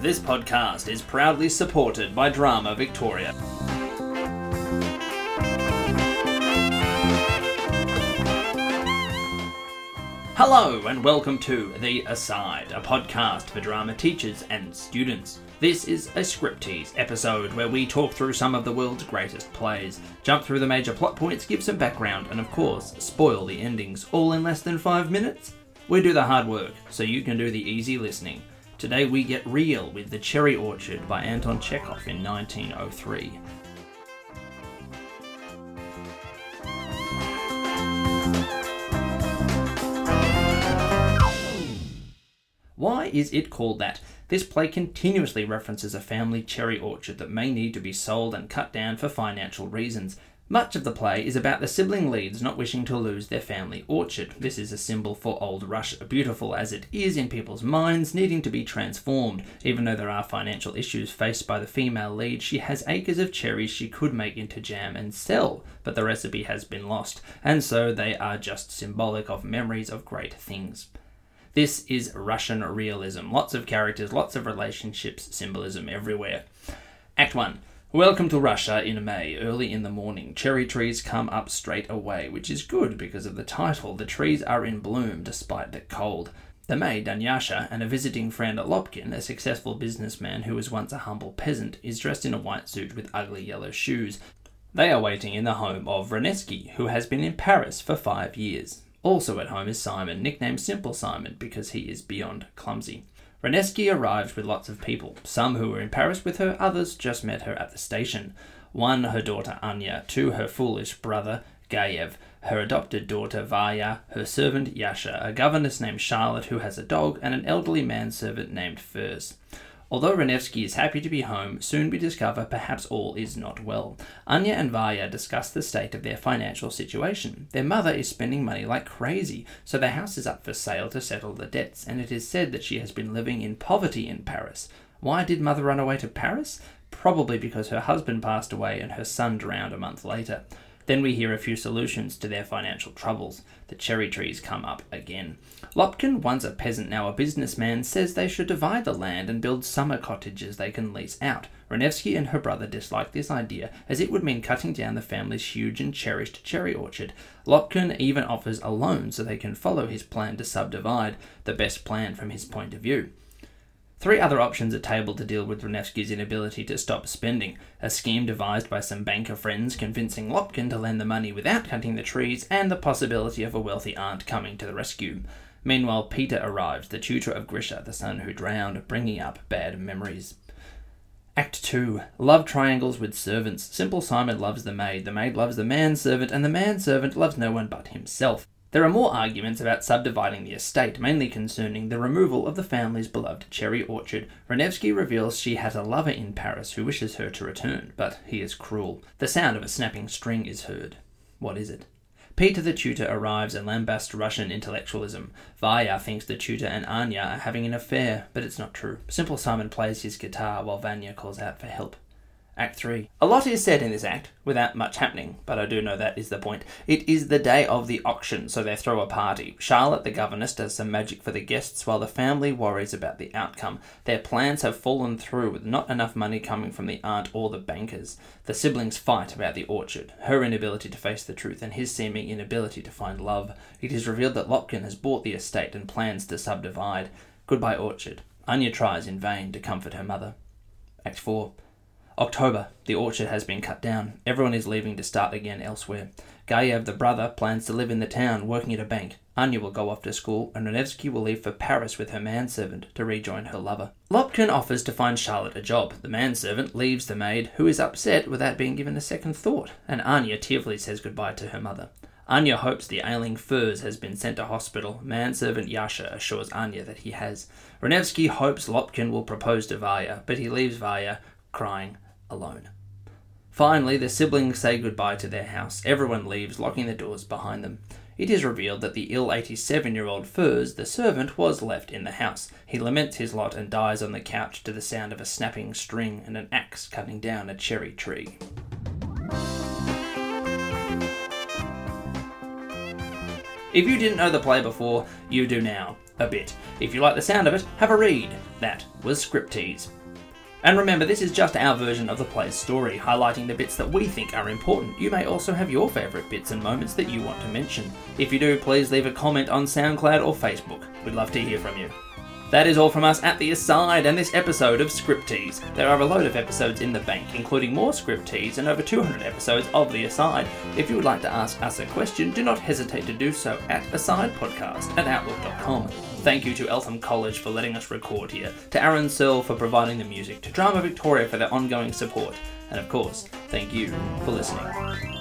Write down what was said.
This podcast is proudly supported by Drama Victoria. Hello, and welcome to The Aside, a podcast for drama teachers and students. This is a Script Tease episode where we talk through some of the world's greatest plays, jump through the major plot points, give some background, and of course, spoil the endings, all in less than five minutes. We do the hard work, so you can do the easy listening. Today we get real with The Cherry Orchard by Anton Chekhov in 1903. Why is it called that? This play continuously references a family cherry orchard that may need to be sold and cut down for financial reasons. Much of the play is about the sibling leads not wishing to lose their family orchard. This is a symbol for old Russia, beautiful as it is in people's minds, needing to be transformed. Even though there are financial issues faced by the female lead, she has acres of cherries she could make into jam and sell, but the recipe has been lost, and so they are just symbolic of memories of great things. This is Russian realism. Lots of characters, lots of relationships, symbolism everywhere. Act 1. Welcome to Russia in May, early in the morning. Cherry trees come up straight away, which is good because of the title. The trees are in bloom despite the cold. The maid, Dunyasha, and a visiting friend, Lopkin, a successful businessman who was once a humble peasant, is dressed in a white suit with ugly yellow shoes. They are waiting in the home of Ranevsky, who has been in Paris for five years. Also at home is Simon, nicknamed Simple Simon because he is beyond clumsy. Ranevsky arrived with lots of people, some who were in Paris with her, others just met her at the station. One, her daughter Anya, two, her foolish brother Gayev, her adopted daughter Varya, her servant Yasha, a governess named Charlotte who has a dog, and an elderly manservant named Furs. Although Ranevsky is happy to be home, soon we discover perhaps all is not well. Anya and Varya discuss the state of their financial situation. Their mother is spending money like crazy, so their house is up for sale to settle the debts, and it is said that she has been living in poverty in Paris. Why did mother run away to Paris? Probably because her husband passed away and her son drowned a month later. Then we hear a few solutions to their financial troubles. The cherry trees come up again. Lopkin, once a peasant, now a businessman, says they should divide the land and build summer cottages they can lease out. Ranevsky and her brother dislike this idea, as it would mean cutting down the family's huge and cherished cherry orchard. Lopkin even offers a loan so they can follow his plan to subdivide, the best plan from his point of view. Three other options are tabled to deal with Ranevsky's inability to stop spending. A scheme devised by some banker friends convincing Lopkin to lend the money without cutting the trees, and the possibility of a wealthy aunt coming to the rescue. Meanwhile, Peter arrives, the tutor of Grisha, the son who drowned, bringing up bad memories. Act 2 Love triangles with servants. Simple Simon loves the maid, the maid loves the manservant, and the manservant loves no one but himself. There are more arguments about subdividing the estate, mainly concerning the removal of the family's beloved cherry orchard. Ranevsky reveals she has a lover in Paris who wishes her to return, but he is cruel. The sound of a snapping string is heard. What is it? Peter the tutor arrives and lambasts Russian intellectualism. Varya thinks the tutor and Anya are having an affair, but it's not true. Simple Simon plays his guitar while Vanya calls out for help. Act 3. A lot is said in this act, without much happening, but I do know that is the point. It is the day of the auction, so they throw a party. Charlotte, the governess, does some magic for the guests while the family worries about the outcome. Their plans have fallen through with not enough money coming from the aunt or the bankers. The siblings fight about the orchard, her inability to face the truth and his seeming inability to find love. It is revealed that Lopkin has bought the estate and plans to subdivide. Goodbye, orchard. Anya tries in vain to comfort her mother. Act 4. October, the orchard has been cut down. Everyone is leaving to start again elsewhere. Gayev, the brother, plans to live in the town, working at a bank. Anya will go off to school, and Ranevsky will leave for Paris with her manservant to rejoin her lover. Lopkin offers to find Charlotte a job. The manservant leaves the maid, who is upset without being given a second thought, and Anya tearfully says goodbye to her mother. Anya hopes the ailing Furs has been sent to hospital. Manservant Yasha assures Anya that he has. Ranevsky hopes Lopkin will propose to Varya, but he leaves Varya crying alone. Finally, the siblings say goodbye to their house. Everyone leaves, locking the doors behind them. It is revealed that the ill 87 year old Furs, the servant, was left in the house. He laments his lot and dies on the couch to the sound of a snapping string and an axe cutting down a cherry tree. If you didn't know the play before, you do now. A bit. If you like the sound of it, have a read. That was Script Tease. And remember, this is just our version of the play's story, highlighting the bits that we think are important. You may also have your favourite bits and moments that you want to mention. If you do, please leave a comment on SoundCloud or Facebook. We'd love to hear from you. That is all from us at The Aside and this episode of Script Tease. There are a load of episodes in the bank, including more Script Tease and over 200 episodes of The Aside. If you would like to ask us a question, do not hesitate to do so at asidepodcast at outlook.com. Thank you to Eltham College for letting us record here, to Aaron Searle for providing the music, to Drama Victoria for their ongoing support, and of course, thank you for listening.